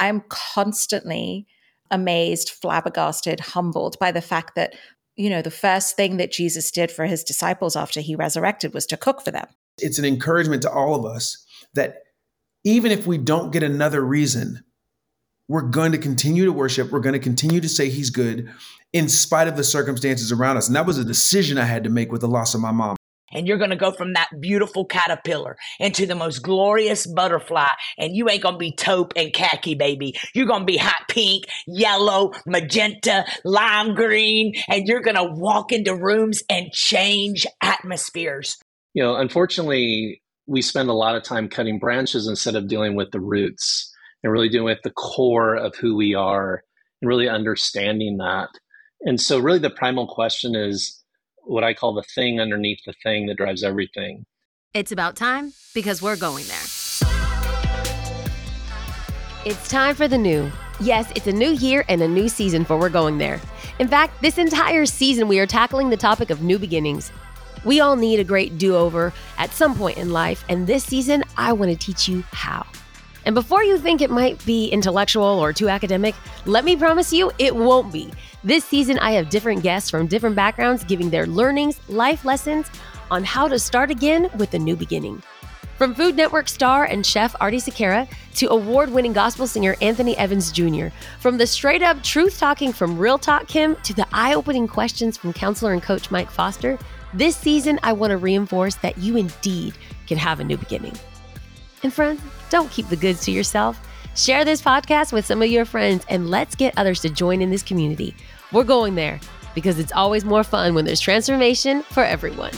I'm constantly amazed, flabbergasted, humbled by the fact that, you know, the first thing that Jesus did for his disciples after he resurrected was to cook for them. It's an encouragement to all of us that even if we don't get another reason, we're going to continue to worship. We're going to continue to say he's good in spite of the circumstances around us. And that was a decision I had to make with the loss of my mom and you're going to go from that beautiful caterpillar into the most glorious butterfly. And you ain't going to be taupe and khaki baby. You're going to be hot pink yellow magenta lime green. And you're going to walk into rooms and change atmospheres. You know unfortunately we spend a lot of time cutting branches instead of dealing with the roots and really dealing with the core of who we are and really understanding that. And so really the primal question is what I call the thing underneath the thing that drives everything. It's about time because we're going there. It's time for the new. Yes, it's a new year and a new season for We're Going There. In fact, this entire season we are tackling the topic of new beginnings. We all need a great do over at some point in life, and this season I want to teach you how. And before you think it might be intellectual or too academic, let me promise you it won't be. This season, I have different guests from different backgrounds giving their learnings, life lessons on how to start again with a new beginning. From Food Network star and chef Aarti Sequeira to award winning gospel singer Anthony Evans Jr., from the straight up truth talking from Real Talk Kim to the eye opening questions from counselor and coach Mike Foster, this season I want to reinforce that you indeed can have a new beginning. And friends, don't keep the goods to yourself. Share this podcast with some of your friends and let's get others to join in this community. We're going there because it's always more fun when there's transformation for everyone.